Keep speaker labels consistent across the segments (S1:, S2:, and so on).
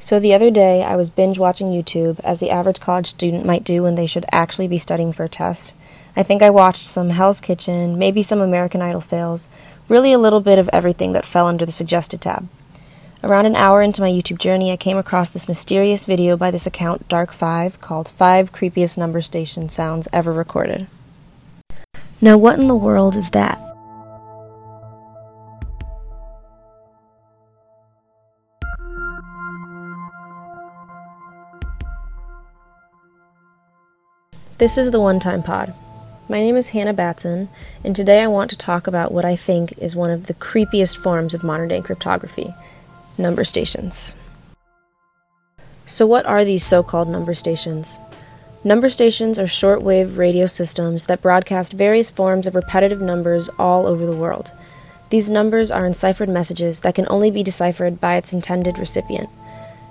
S1: So the other day, I was binge watching YouTube, as the average college student might do when they should actually be studying for a test. I think I watched some Hell's Kitchen, maybe some American Idol fails, really a little bit of everything that fell under the suggested tab. Around an hour into my YouTube journey, I came across this mysterious video by this account, Dark5, called Five Creepiest Number Station Sounds Ever Recorded. Now, what in the world is that? This is the One Time Pod. My name is Hannah Batson, and today I want to talk about what I think is one of the creepiest forms of modern day cryptography number stations. So, what are these so called number stations? Number stations are shortwave radio systems that broadcast various forms of repetitive numbers all over the world. These numbers are enciphered messages that can only be deciphered by its intended recipient.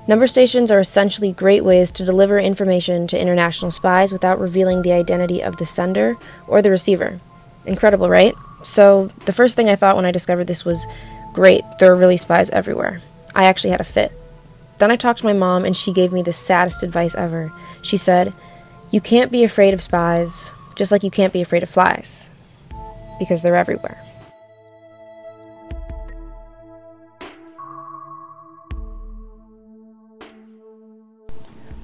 S1: Number stations are essentially great ways to deliver information to international spies without revealing the identity of the sender or the receiver. Incredible, right? So, the first thing I thought when I discovered this was great, there are really spies everywhere. I actually had a fit. Then I talked to my mom, and she gave me the saddest advice ever. She said, You can't be afraid of spies, just like you can't be afraid of flies, because they're everywhere.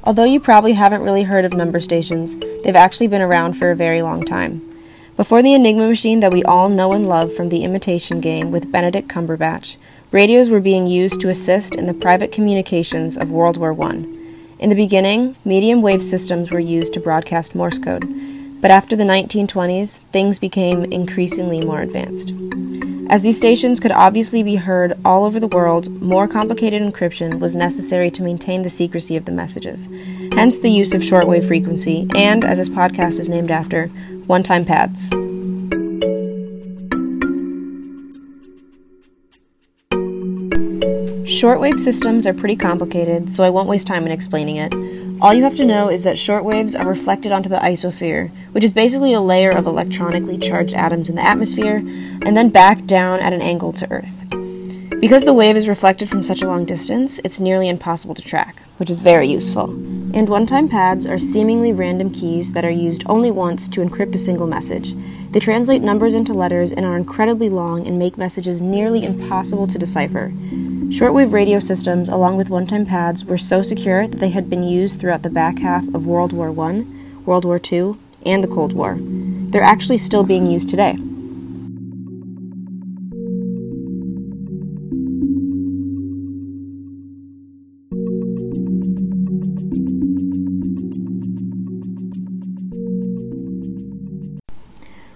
S1: Although you probably haven't really heard of number stations, they've actually been around for a very long time. Before the Enigma machine that we all know and love from the Imitation Game with Benedict Cumberbatch, radios were being used to assist in the private communications of World War I. In the beginning, medium wave systems were used to broadcast Morse code, but after the 1920s, things became increasingly more advanced. As these stations could obviously be heard all over the world, more complicated encryption was necessary to maintain the secrecy of the messages. Hence the use of shortwave frequency and, as this podcast is named after, one time pads. Shortwave systems are pretty complicated, so I won't waste time in explaining it. All you have to know is that shortwaves are reflected onto the ionosphere, which is basically a layer of electronically charged atoms in the atmosphere, and then back down at an angle to Earth. Because the wave is reflected from such a long distance, it's nearly impossible to track, which is very useful. And one time pads are seemingly random keys that are used only once to encrypt a single message. They translate numbers into letters and are incredibly long and make messages nearly impossible to decipher. Shortwave radio systems, along with one time pads, were so secure that they had been used throughout the back half of World War I, World War II, and the Cold War. They're actually still being used today.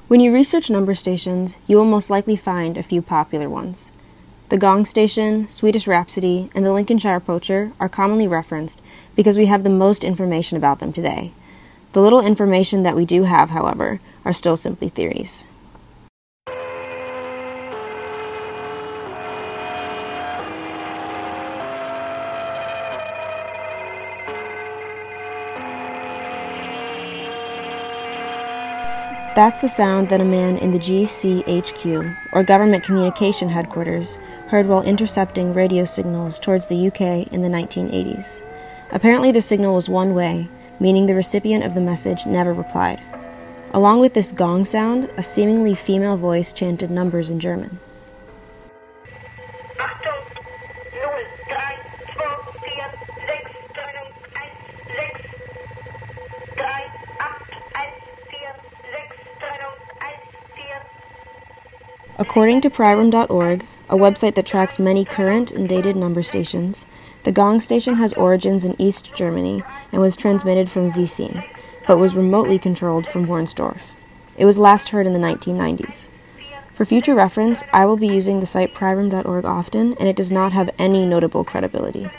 S1: When you research number stations, you will most likely find a few popular ones. The Gong Station, Swedish Rhapsody, and the Lincolnshire Poacher are commonly referenced because we have the most information about them today. The little information that we do have, however, are still simply theories. That's the sound that a man in the GCHQ, or Government Communication Headquarters, heard while intercepting radio signals towards the UK in the 1980s. Apparently, the signal was one way, meaning the recipient of the message never replied. Along with this gong sound, a seemingly female voice chanted numbers in German. According to Priyom.org, a website that tracks many current and dated number stations, the Gong station has origins in East Germany and was transmitted from Ziesing, but was remotely controlled from Warnsdorf. It was last heard in the 1990s. For future reference, I will be using the site Priyom.org often, and it does not have any notable credibility.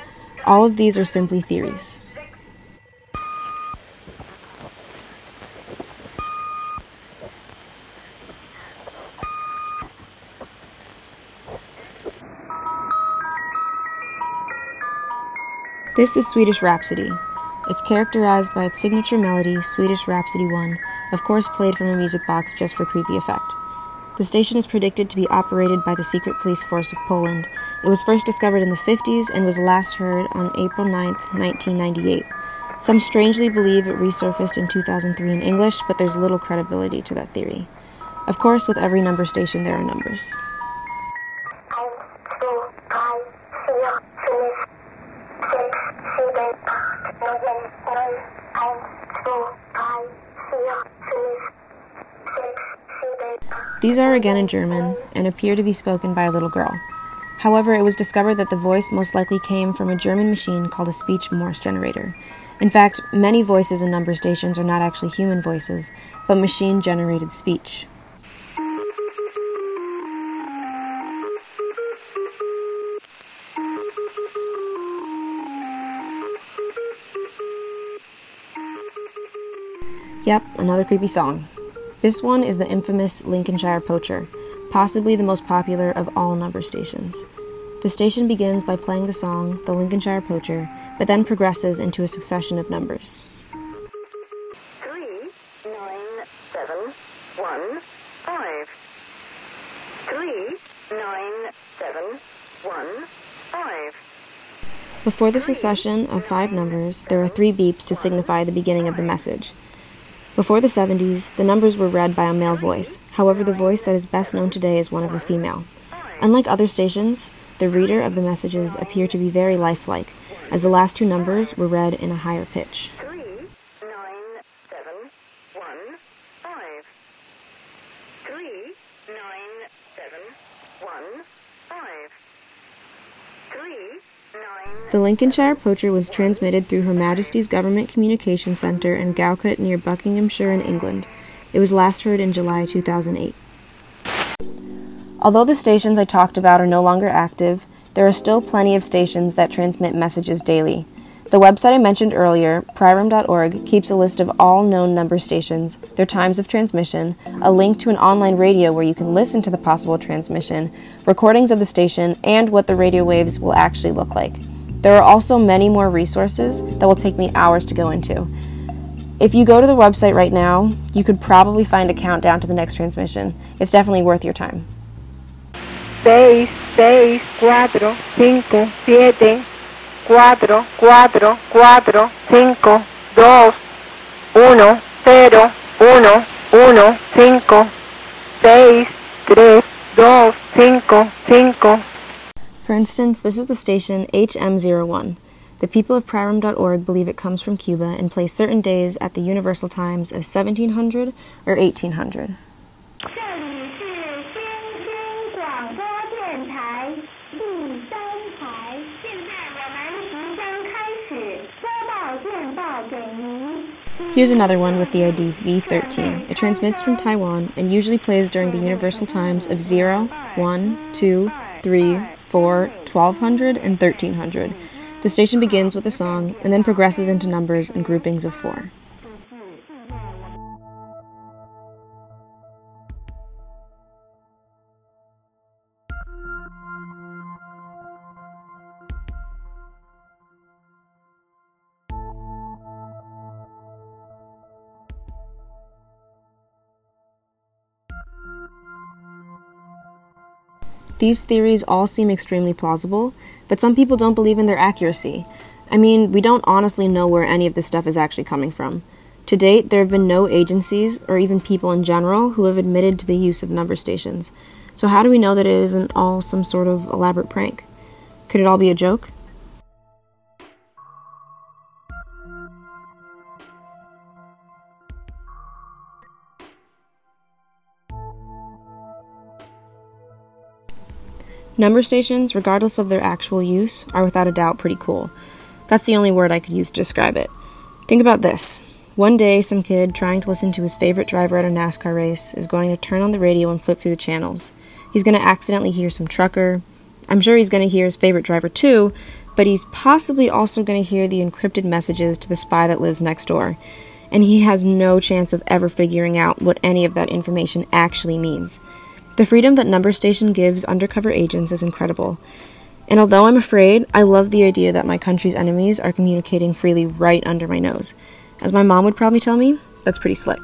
S1: All of these are simply theories. This is Swedish Rhapsody. It's characterized by its signature melody, Swedish Rhapsody 1, of course played from a music box just for creepy effect. The station is predicted to be operated by the secret police force of Poland It was first discovered in the 50s and was last heard on April 9, 1998. Some strangely believe it resurfaced in 2003 in English, but there's little credibility to that theory. Of course, with every number station, there are numbers. These are again in German and appear to be spoken by a little girl. However, it was discovered that the voice most likely came from a German machine called a speech Morse generator. In fact, many voices in number stations are not actually human voices, but machine generated speech. Yep, another creepy song. This one is the infamous Lincolnshire Poacher, possibly the most popular of all number stations. The station begins by playing the song The Lincolnshire Poacher, but then progresses into a succession of numbers.
S2: Three, nine, seven, one, five. Three, nine, seven, one, five.
S1: Before the succession of five numbers, there are three beeps to signify the beginning of the message. Before the 70s, the numbers were read by a male voice. However, the voice that is best known today is one of a female. Unlike other stations, the reader of the messages appear to be very lifelike, as the last two numbers were read in a higher pitch
S2: five. Three, nine, seven, one, five. Three, nine.
S1: The Lincolnshire Poacher was transmitted through Her Majesty's Government Communication Centre in Gawcott near Buckinghamshire in England. It was last heard in July 2008. Although the stations I talked about are no longer active, there are still plenty of stations that transmit messages daily. The website I mentioned earlier, priyom.org, keeps a list of all known number stations, their times of transmission, a link to an online radio where you can listen to the possible transmission, recordings of the station, and what the radio waves will actually look like. There are also many more resources that will take me hours to go into. If you go to the website right now, you could probably find a countdown to the next transmission. It's definitely worth your time.
S3: seis, seis, cuatro, cinco, siete, cuatro, cuatro, cuatro, cinco, dos, uno, cero, uno, uno, cinco, seis, tres, dos, cinco, cinco.
S1: For instance, this is the station HM01. The people of Priyom.org believe it comes from Cuba and plays certain days at the universal times of 1700 or 1800. Here's another one with the ID V13. It transmits from Taiwan and usually plays during the universal times of 0, 1, 2, 3, 4, 1200, and 1300. The station begins with a song and then progresses into numbers and groupings of four. These theories all seem extremely plausible, but some people don't believe in their accuracy. I mean, we don't honestly know where any of this stuff is actually coming from. To date, there have been no agencies, or even people in general, who have admitted to the use of number stations. So, how do we know that it isn't all some sort of elaborate prank? Could it all be a joke? Number stations, regardless of their actual use, are without a doubt pretty cool. That's the only word I could use to describe it. Think about this. One day, some kid trying to listen to his favorite driver at a NASCAR race is going to turn on the radio and flip through the channels. He's going to accidentally hear some trucker. I'm sure he's going to hear his favorite driver too, but he's possibly also going to hear the encrypted messages to the spy that lives next door. And he has no chance of ever figuring out what any of that information actually means. The freedom that Number Station gives undercover agents is incredible. And although I'm afraid, I love the idea that my country's enemies are communicating freely right under my nose. As my mom would probably tell me, that's pretty slick.